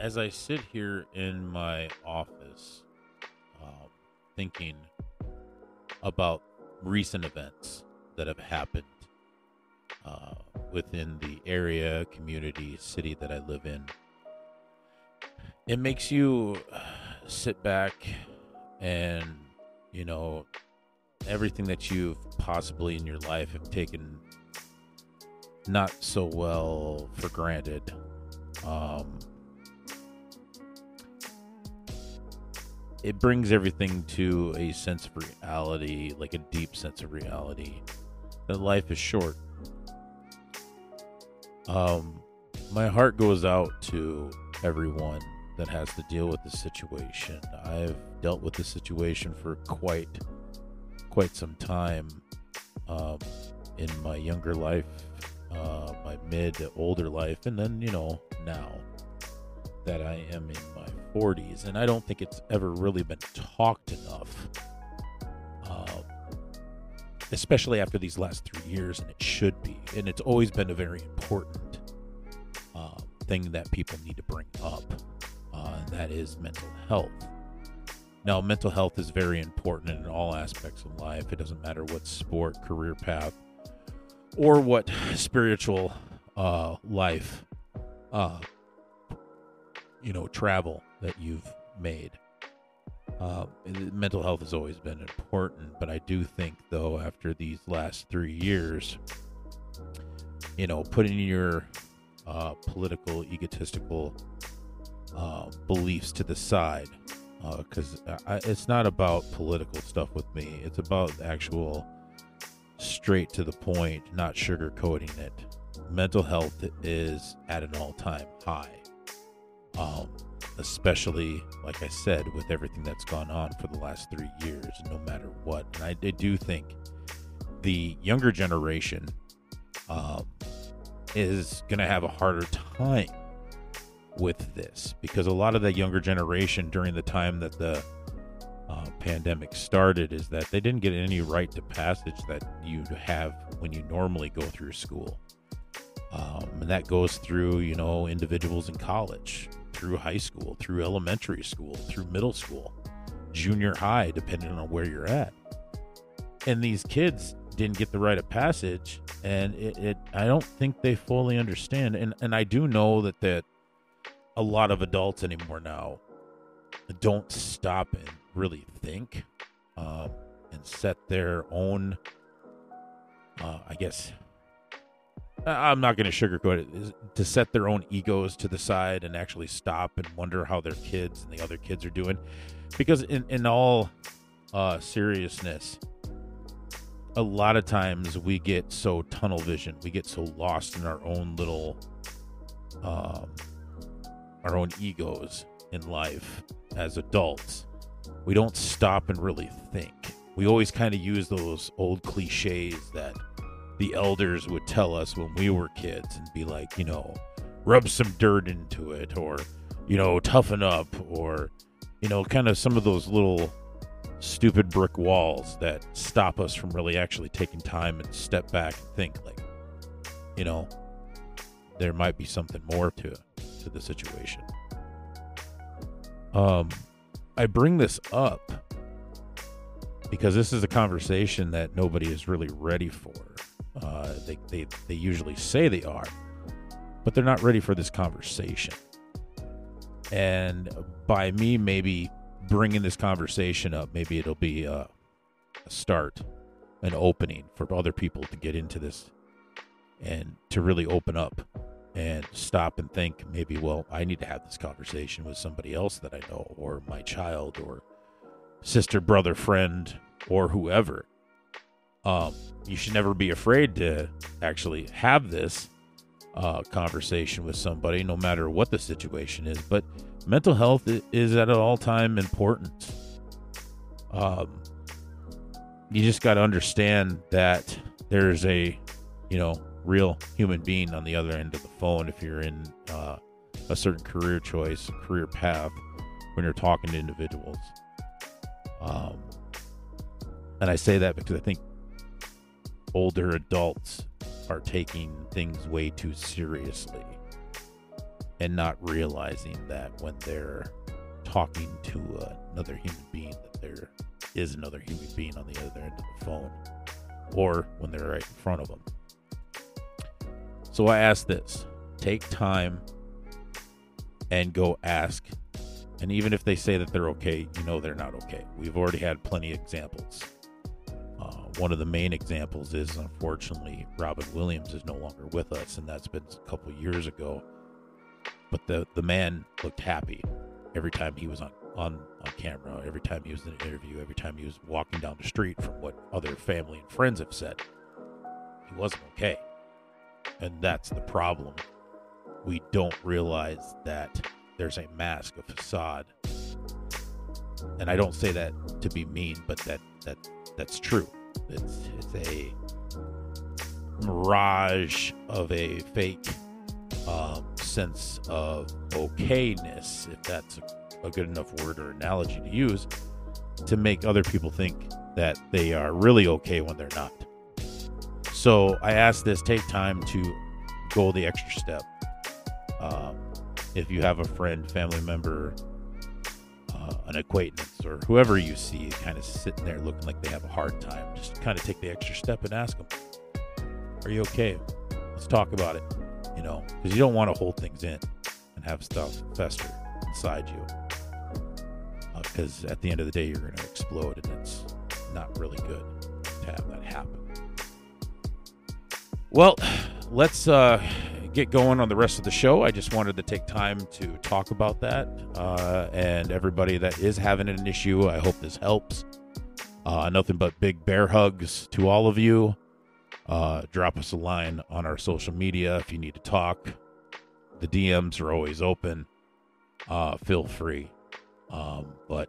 as I sit here in my office, um, thinking about recent events that have happened uh, within the area, community, city that I live in, it makes you sit back and, you know, everything that you've possibly in your life have taken not so well for granted. Um, it brings everything to a sense of reality, like a deep sense of reality. That life is short. Um, my heart goes out to everyone that has to deal with the situation. I've dealt with the situation for quite, quite some time. Um, in my younger life, uh, my mid, older life, and then you know now that I am in my 40s, and I don't think it's ever really been talked enough, um, especially after these last three years, and it should be. And it's always been a very important uh, thing that people need to bring up, uh, and that is mental health. Now, mental health is very important in all aspects of life. It doesn't matter what sport, career path, or what spiritual uh, life uh, you know travel that you've made. Uh, mental health has always been important, but I do think though after these last three years, you know, putting your uh, political, egotistical uh, beliefs to the side, because uh, it's not about political stuff with me. It's about actual straight to the point, not sugarcoating it. Mental health is at an all-time high um, especially like I said, with everything that's gone on for the last three years, no matter what. And I, I do think the younger generation um, is going to have a harder time with this because a lot of the younger generation during the time that the uh, pandemic started is that they didn't get any rite to passage that you have when you normally go through school. Um, and that goes through, you know, individuals in college, through high school, through elementary school, through middle school, junior high, depending on where you're at. And these kids didn't get the rite of passage, and it, it I don't think they fully understand. And and I do know that that a lot of adults anymore now don't stop and really think um, and set their own, uh, I guess, I'm not going to sugarcoat it, to set their own egos to the side and actually stop and wonder how their kids and the other kids are doing. Because, in, in all uh, seriousness, a lot of times we get so tunnel vision, we get so lost in our own little, um, our own egos in life as adults. We don't stop and really think. We always kind of use those old cliches that the elders would tell us when we were kids and be like, you know, rub some dirt into it or, you know, toughen up or, you know, kind of some of those little stupid brick walls that stop us from really actually taking time and step back and think like, you know, there might be something more to to the situation. Um I bring this up because this is a conversation that nobody is really ready for. Uh, they, they, they usually say they are, but they're not ready for this conversation. And by me maybe bringing this conversation up, maybe it'll be a, a start, an opening for other people to get into this and to really open up and stop and think maybe, well, I need to have this conversation with somebody else that I know, or my child, or sister, brother, friend, or whoever. Um, you should never be afraid to actually have this uh, conversation with somebody, no matter what the situation is. But mental health is at an all time importance. Um, you just got to understand that there's a, you know, real human being on the other end of the phone if you're in uh, a certain career choice, career path, when you're talking to individuals. Um, and I say that because I think older adults are taking things way too seriously. and not realizing that when they're talking to another human being, that there is another human being on the other end of the phone, or when they're right in front of them. So I ask this take time and go ask. And even if they say that they're okay, you know they're not okay. We've already had plenty of examples. One of the main examples is unfortunately Robin Williams is no longer with us, and that's been a couple years ago. But the the man looked happy every time he was on on on camera, every time he was in an interview, every time he was walking down the street. From what other family and friends have said, he wasn't okay, and that's the problem. We don't realize that there's a mask, a facade, and I don't say that to be mean, but that that that's true. It's it's a mirage of a fake um, sense of okayness, if that's a, a good enough word or analogy to use, to make other people think that they are really okay when they're not. So I ask this take time to go the extra step. Um, if you have a friend, family member, uh, an acquaintance, or whoever you see kind of sitting there looking like they have a hard time, just kind of take the extra step and ask them, Are you okay? Let's talk about it you know, because you don't want to hold things in and have stuff fester inside you. Because uh, at the end of the day, you're going to explode, and it's not really good to have that happen. Well, let's uh, get going on the rest of the show. I just wanted to take time to talk about that. Uh, and everybody that is having an issue, I hope this helps. Uh, nothing but big bear hugs to all of you. Uh, drop us a line on our social media if you need to talk. The DMs are always open. Uh, feel free. Um, but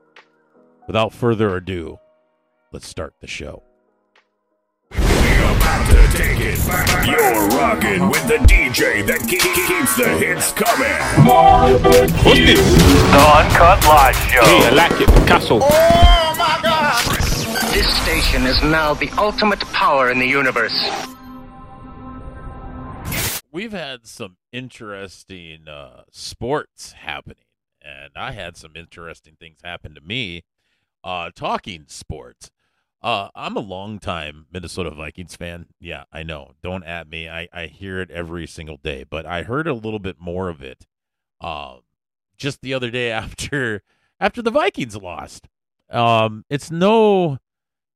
without further ado, let's start the show. You're rocking with the DJ that keeps the hits coming. What's this? The Uncut Live Show. Hey, I like it, Picasso. Oh my God! This station is now the ultimate power in the universe. We've had some interesting uh, sports happening, and I had some interesting things happen to me uh, talking sports. Uh, I'm a longtime Minnesota Vikings fan. Yeah, I know. Don't at me. I, I hear it every single day, but I heard a little bit more of it um, just the other day after after the Vikings lost. Um, it's no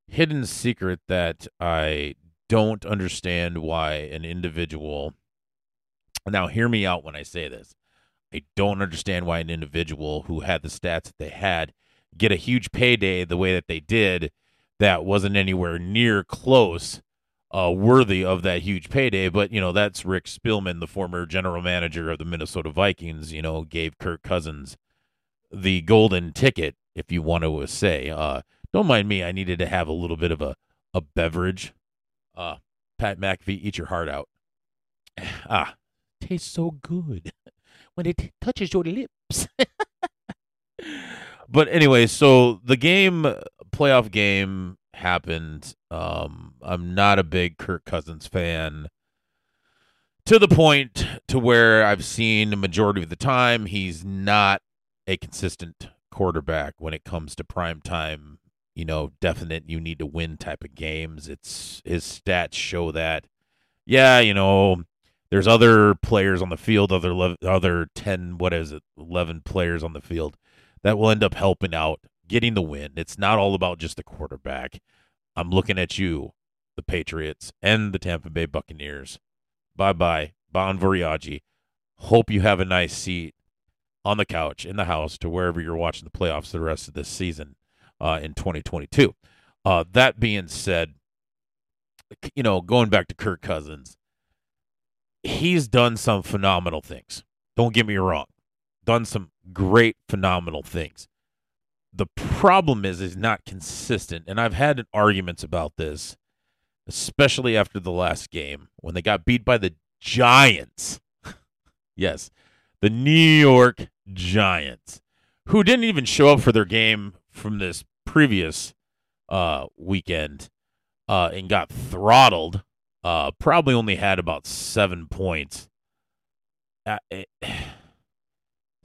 hidden secret that I don't understand why an individual. Now, hear me out when I say this. I don't understand why an individual who had the stats that they had get a huge payday the way that they did that wasn't anywhere near close uh, worthy of that huge payday. But, you know, that's Rick Spielman, the former general manager of the Minnesota Vikings, you know, gave Kirk Cousins the golden ticket, if you want to say. Uh, don't mind me. I needed to have a little bit of a, a beverage. Uh, Pat McAfee, eat your heart out. Ah, tastes so good when it touches your lips. but anyway, so the game, playoff game happened. Um, I'm not a big Kirk Cousins fan to the point to where I've seen the majority of the time he's not a consistent quarterback when it comes to prime time you know, definite you need to win type of games. It's his stats show that. Yeah, you know, there's other players on the field, other other 10 what is it, 11 players on the field that will end up helping out getting the win. It's not all about just the quarterback. I'm looking at you, the Patriots and the Tampa Bay Buccaneers. Bye-bye, Bon Voyage. Hope you have a nice seat on the couch in the house to wherever you're watching the playoffs the rest of this season uh, in 2022. Uh, that being said, you know, going back to Kirk Cousins, he's done some phenomenal things. Don't get me wrong, done some great, phenomenal things. The problem is, is not consistent, and I've had arguments about this, especially after the last game when they got beat by the Giants. yes, the New York Giants, who didn't even show up for their game from this previous uh, weekend uh, and got throttled. Uh, probably only had about seven points. Uh, it,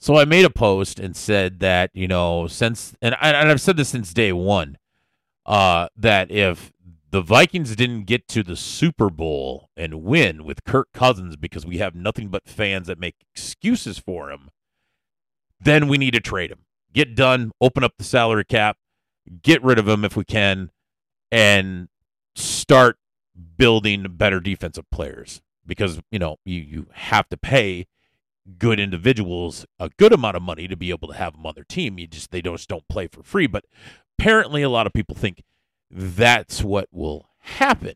So I made a post and said that, you know, since, and, I, and I've said this since day one, uh, that if the Vikings didn't get to the Super Bowl and win with Kirk Cousins because we have nothing but fans that make excuses for him, then we need to trade him. Get done, open up the salary cap, get rid of him if we can, and start building better defensive players because you know you, you have to pay good individuals a good amount of money to be able to have them on their team you just they don't just don't play for free but apparently a lot of people think that's what will happen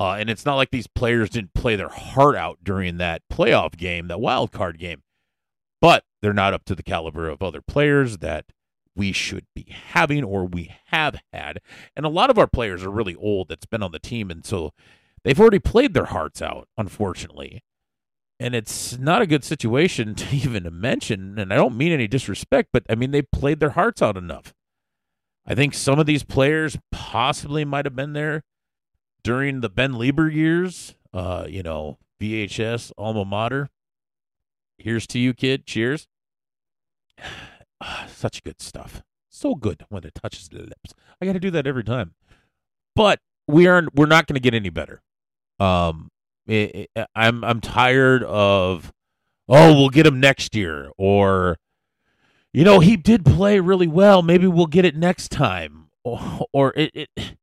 uh, and it's not like these players didn't play their heart out during that playoff game that wild card game but they're not up to the caliber of other players that we should be having or we have had. And a lot of our players are really old that's been on the team. And so they've already played their hearts out, unfortunately. And it's not a good situation to even mention. And I don't mean any disrespect, but I mean, they played their hearts out enough. I think some of these players possibly might have been there during the Ben Leber years, uh, you know, VHS, alma mater. Here's to you, kid. Cheers. such good stuff. So good when it touches the lips. I got to do that every time. But we are we're not going to get any better. Um, it, it, I'm I'm tired of oh we'll get him next year or you know he did play really well maybe we'll get it next time or, or it, it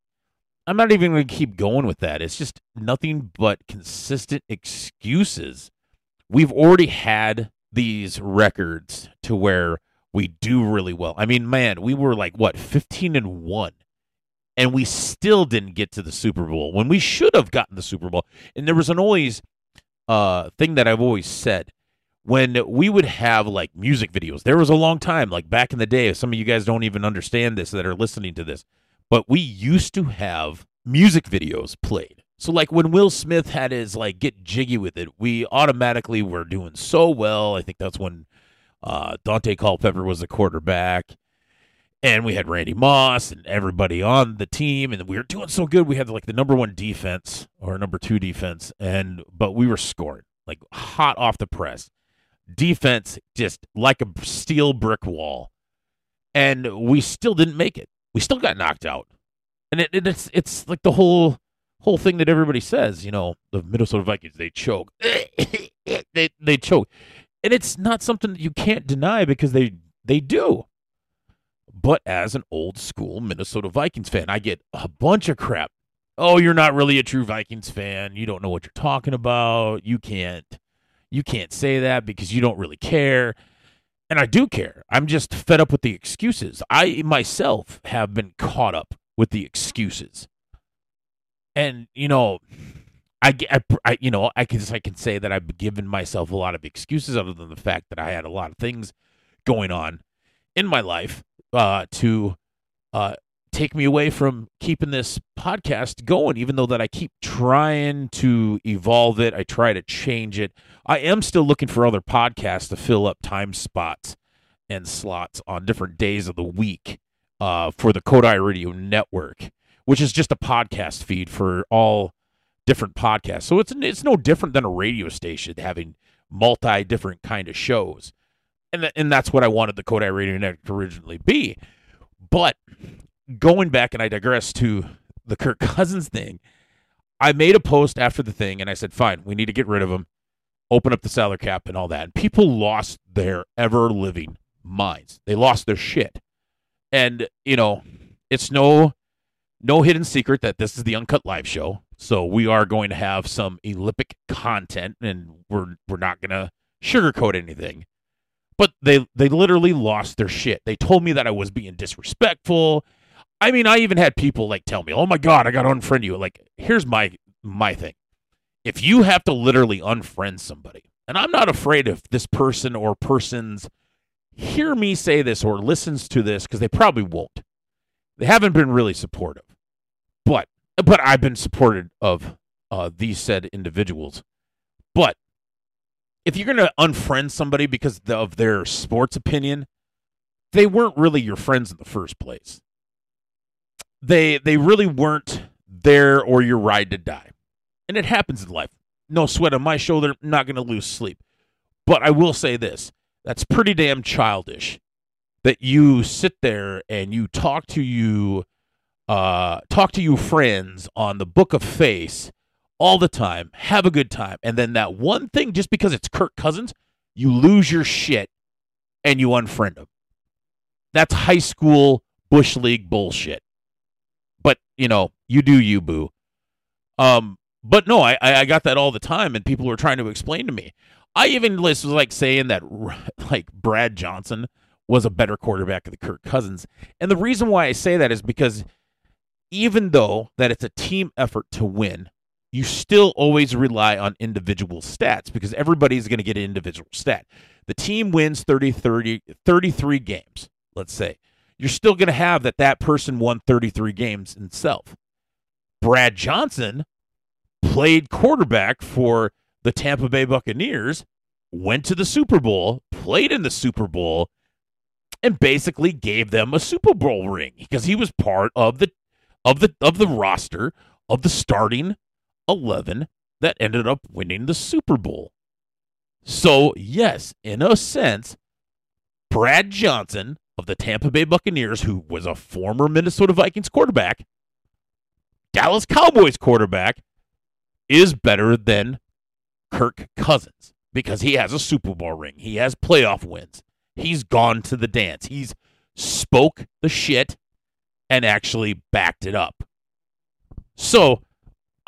I'm not even going to keep going with that. It's just nothing but consistent excuses. We've already had these records to where we do really well. I mean, man, we were like what, 15 and 1 and we still didn't get to the Super Bowl when we should have gotten the Super Bowl. And there was an always uh thing that I've always said when we would have like music videos. There was a long time like back in the day, some of you guys don't even understand this that are listening to this. But we used to have music videos played. So like when Will Smith had his like get jiggy with it, we automatically were doing so well. I think that's when uh, Daunte Culpepper was the quarterback. And we had Randy Moss and everybody on the team, and we were doing so good. We had like the number one defense or number two defense, and but we were scoring like hot off the press. Defense just like a steel brick wall, and we still didn't make it. We still got knocked out, and it, it, it's it's like the whole whole thing that everybody says. You know, the Minnesota Vikings they choke, they they choke and it's not something that you can't deny because they they do. But as an old school Minnesota Vikings fan, I get a bunch of crap. Oh, you're not really a true Vikings fan. You don't know what you're talking about. You can't you can't say that because you don't really care. And I do care. I'm just fed up with the excuses. I myself have been caught up with the excuses. And you know, I, I, I, you know, I guess I can say that I've given myself a lot of excuses, other than the fact that I had a lot of things going on in my life uh, to uh, take me away from keeping this podcast going. Even though that I keep trying to evolve it, I try to change it. I am still looking for other podcasts to fill up time spots and slots on different days of the week uh, for the Kodai Radio Network, which is just a podcast feed for all different podcasts. So it's it's no different than a radio station having multi different kind of shows. And th- and that's what I wanted the Kodai Radio Network to originally be. But going back and I digress to the Kirk Cousins thing, I made a post after the thing and I said, "Fine, we need to get rid of him, open up the salary cap and all that." And people lost their ever living minds. They lost their shit. And, you know, it's no no hidden secret that this is the Uncut Live show. So we are going to have some Olympic content, and we're we're not to sugarcoat anything. But they they literally lost their shit. They told me that I was being disrespectful. I mean, I even had people like tell me, "Oh my god, I got to unfriend you." Like, here's my my thing: if you have to literally unfriend somebody, and I'm not afraid if this person or persons hear me say this or listens to this because they probably won't. They haven't been really supportive, but but I've been supported of uh, these said individuals. But if you're going to unfriend somebody because of their sports opinion, they weren't really your friends in the first place. They they really weren't there or your ride to die. And it happens in life. No sweat on my shoulder, not going to lose sleep. But I will say this. That's pretty damn childish. That you sit there and you talk to you, uh, talk to you friends on the Book of Face all the time, have a good time, and then that one thing, just because it's Kirk Cousins, you lose your shit and you unfriend him. That's high school bush league bullshit. But you know, you do you, boo. Um, but no, I I got that all the time, and people were trying to explain to me. I even was like saying that like Brad Johnson was a better quarterback than Kirk Cousins, and the reason why I say that is because even though that it's a team effort to win, you still always rely on individual stats because everybody's going to get an individual stat. The team wins 30, 30, 33 games, let's say. You're still going to have that that person won 33 games himself. Brad Johnson played quarterback for the Tampa Bay Buccaneers, went to the Super Bowl, played in the Super Bowl, and basically gave them a Super Bowl ring because he was part of the of the of the roster of the starting 11 that ended up winning the Super Bowl. So, yes, in a sense, Brad Johnson of the Tampa Bay Buccaneers, who was a former Minnesota Vikings quarterback, Dallas Cowboys quarterback, is better than Kirk Cousins because he has a Super Bowl ring. He has playoff wins. He's gone to the dance. He's spoke the shit and actually backed it up. So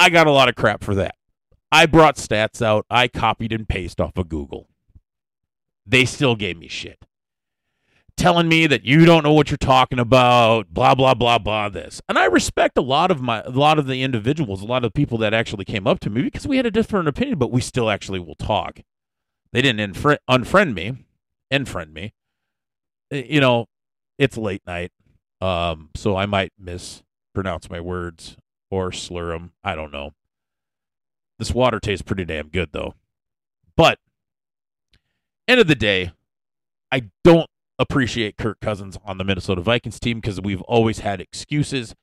I got a lot of crap for that. I brought stats out. I copied and pasted off of Google. They still gave me shit. Telling me that you don't know what you're talking about, blah blah blah blah this. And I respect a lot of my a lot of the individuals, a lot of the people that actually came up to me because we had a different opinion, but we still actually will talk. They didn't infri- unfriend me, unfriend me. You know, it's late night. Um, so I might mispronounce my words or slur them. I don't know. This water tastes pretty damn good though. But end of the day, I don't appreciate Kirk Cousins on the Minnesota Vikings team because we've always had excuses.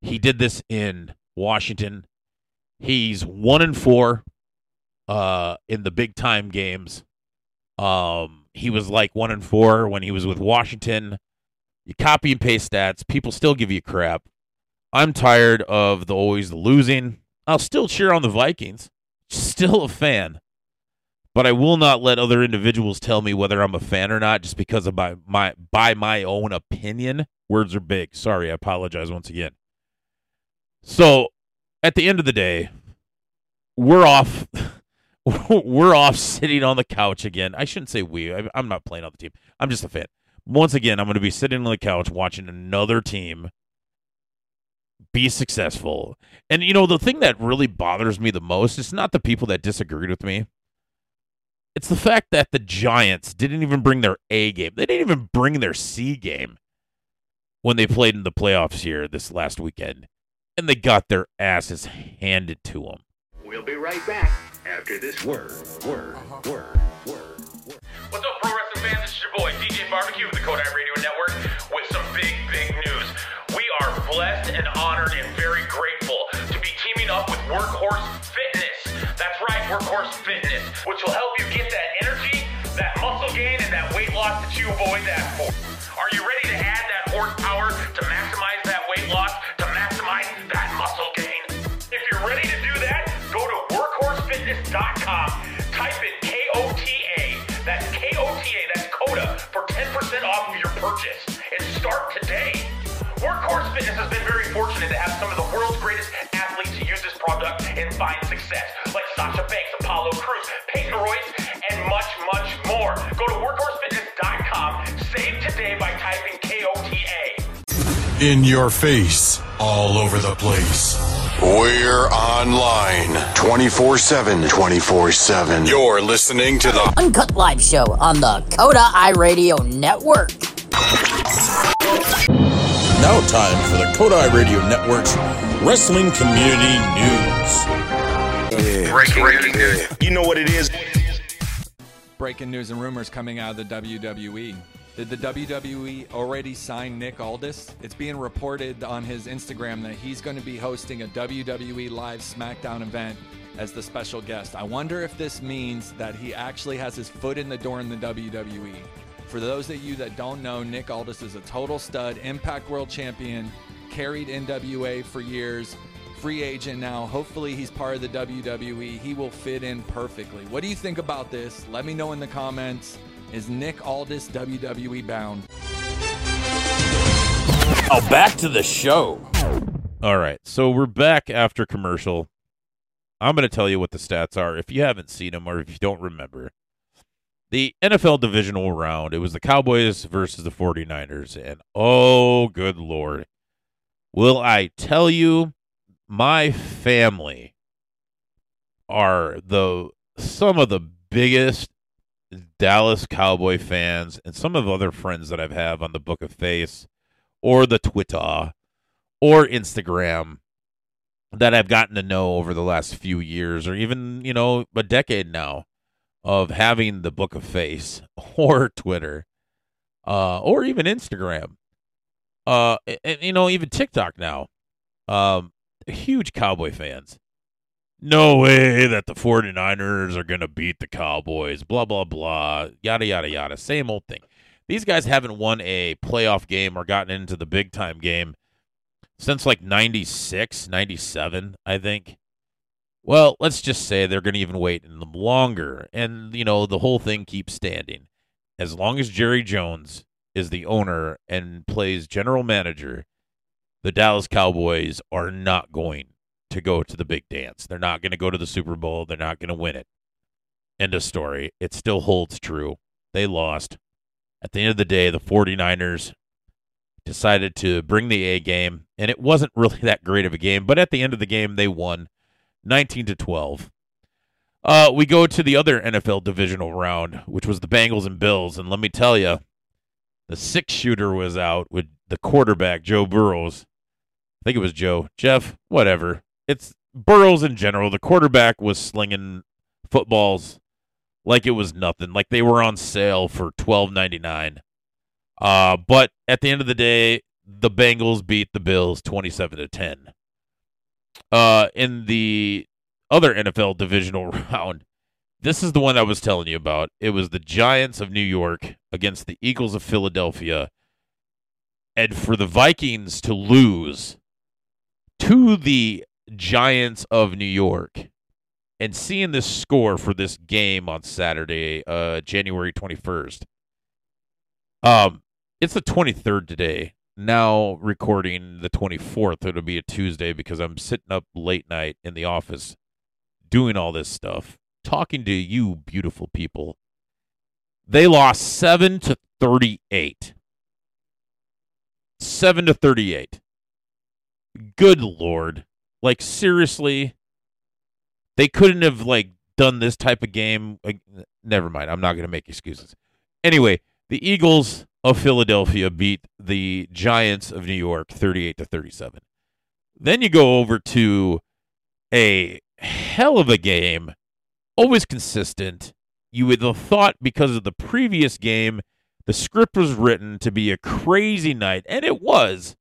He did this in Washington. He's one and four uh in the big time games. Um he was like one and four when he was with Washington. You copy and paste stats, people still give you crap. I'm tired of the always losing. I'll still cheer on the Vikings. Still a fan. But I will not let other individuals tell me whether I'm a fan or not just because of my, my by my own opinion. Words are big. Sorry, I apologize once again. So, at the end of the day, we're off we're off sitting on the couch again. I shouldn't say we. I, I'm not playing on the team. I'm just a fan. Once again, I'm going to be sitting on the couch watching another team be successful. And you know, the thing that really bothers me the most is not the people that disagreed with me. It's the fact that the Giants didn't even bring their A game. They didn't even bring their C game when they played in the playoffs here this last weekend. And they got their asses handed to them. We'll be right back after this word, word, word, word. What's up, pro wrestling fans? This is your boy DJ Barbecue with the Kodai Radio Network blessed and honored and very grateful to be teaming up with Workhorse Fitness. That's right, Workhorse Fitness, which will help you get that energy, that muscle gain, and that weight loss that you always asked for. Are you ready find success, like Sasha Banks, Apollo Crews, Peyton Royce, and much, much more. Go to workhorsefitness.com, save today by typing KOTA. In your face, all over the place. We're online 24 7. 24 7. You're listening to the Uncut Live Show on the Coda I Radio Network. Now, time for the Kodai Radio Network's Wrestling Community News. Breaking, breaking news. You know what it is? Breaking news and rumors coming out of the WWE. Did the WWE already sign Nick Aldis? It's being reported on his Instagram that he's going to be hosting a WWE Live SmackDown event as the special guest. I wonder if this means that he actually has his foot in the door in the WWE. For those of you that don't know, Nick Aldis is a total stud, Impact World Champion, carried NWA for years, free agent now. Hopefully, he's part of the WWE. He will fit in perfectly. What do you think about this? Let me know in the comments. Is Nick Aldis WWE bound? Oh, back to the show. All right, so we're back after commercial. I'm going to tell you what the stats are if you haven't seen them or if you don't remember. The NFL divisional round, it was the Cowboys versus the 49ers. And oh, good Lord. Will I tell you, my family are the some of the biggest Dallas Cowboy fans and some of the other friends that I've have on the Book of Face or the Twitter or Instagram that I've gotten to know over the last few years or even, you know, a decade now of having the Book of Face or Twitter uh, or even Instagram. Uh, and, you know, even TikTok now. Um, huge Cowboy fans. No way that the 49ers are going to beat the Cowboys, blah, blah, blah, yada, yada, yada. Same old thing. These guys haven't won a playoff game or gotten into the big time game since like 96, 97, I think. Well, let's just say they're going to even wait longer. And, you know, the whole thing keeps standing. As long as Jerry Jones is the owner and plays general manager, the Dallas Cowboys are not going to go to the big dance. They're not going to go to the Super Bowl. They're not going to win it. End of story. It still holds true. They lost. At the end of the day, the 49ers decided to bring the A game, and it wasn't really that great of a game, but at the end of the game, they won 19 to 12. Uh, we go to the other NFL divisional round, which was the Bengals and Bills, and let me tell you, the six shooter was out with the quarterback Joe Burrows. I think it was Joe, Jeff, whatever. It's Burrows in general. The quarterback was slinging footballs like it was nothing, like they were on sale for twelve ninety nine. Uh, but at the end of the day, the Bengals beat the Bills 27 to 10. Uh, in the other NFL divisional round, this is the one I was telling you about. It was the Giants of New York against the Eagles of Philadelphia. And for the Vikings to lose to the Giants of New York and seeing this score for this game on Saturday, uh, January 21st. Um, it's the 23rd today. Now recording the 24th. It'll be a Tuesday because I'm sitting up late night in the office doing all this stuff, talking to you beautiful people. They lost 7 to 38. 7 to 38. Good lord. Like seriously, they couldn't have like done this type of game. Like, never mind. I'm not going to make excuses. Anyway, the Eagles of Philadelphia beat the Giants of New York 38 to 37. Then you go over to a hell of a game, always consistent. You would have thought because of the previous game, the script was written to be a crazy night, and it was.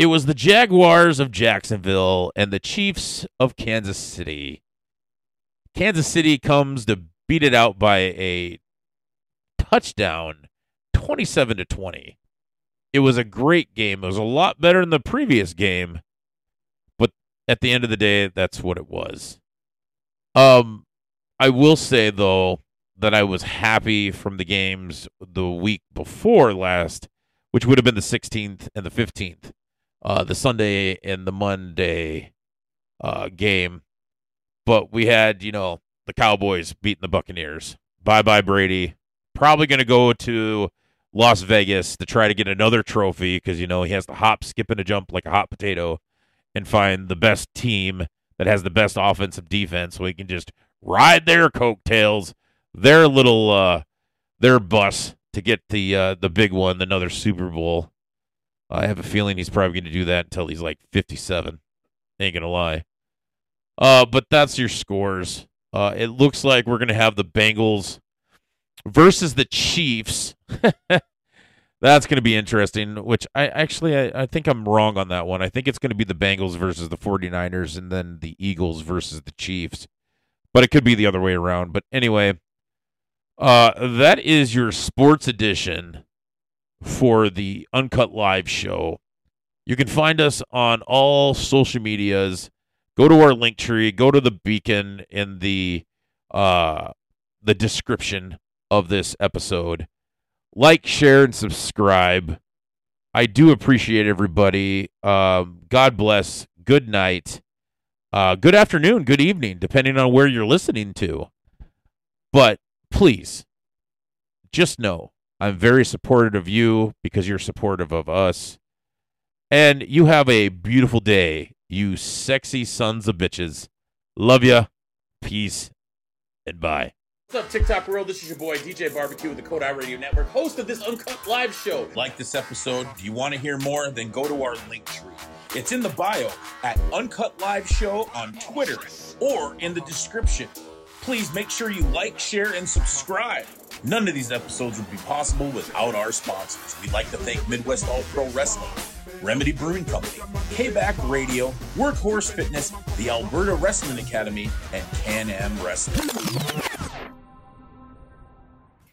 It was the Jaguars of Jacksonville and the Chiefs of Kansas City. Kansas City comes to beat it out by a touchdown 27 to 20. It was a great game. It was a lot better than the previous game, but at the end of the day, that's what it was. Um, I will say though that I was happy from the games the week before last, which would have been the 16th and the 15th, uh, the Sunday and the Monday uh, game. But we had, you know, the Cowboys beating the Buccaneers. Bye bye Brady. Probably going to go to Las Vegas to try to get another trophy because you know he has to hop, skip, and a jump like a hot potato, and find the best team that has the best offensive defense, so he can just ride their coattails, their little uh, their bus to get the uh, the big one, another Super Bowl. I have a feeling he's probably going to do that until he's like 57. Ain't gonna lie. Uh, but that's your scores. Uh, it looks like we're gonna have the Bengals versus the Chiefs. That's going to be interesting, which I actually I, I think I'm wrong on that one. I think it's going to be the Bengals versus the 49ers and then the Eagles versus the Chiefs. But it could be the other way around. But anyway, uh that is your sports edition for the Uncut Live show. You can find us on all social medias. Go to our link tree, go to the beacon in the uh the description of this episode like, share, and subscribe. I do appreciate everybody. Um, God bless. Good night. Uh, good afternoon, good evening, depending on where you're listening to. But please, just know I'm very supportive of you because you're supportive of us. And you have a beautiful day, you sexy sons of bitches. Love ya. Peace and bye. What's up, TikTok world? This is your boy DJ Barbecue with the Code I Radio Network, host of this Uncut Live show. Like this episode? Do you want to hear more? Then go to our link tree. It's in the bio at Uncut Live Show on Twitter or in the description. Please make sure you like, share, and subscribe. None of these episodes would be possible without our sponsors. We'd like to thank Midwest All Pro Wrestling, Remedy Brewing Company, K-Back Radio, Workhorse Fitness, the Alberta Wrestling Academy, and Can Am Wrestling.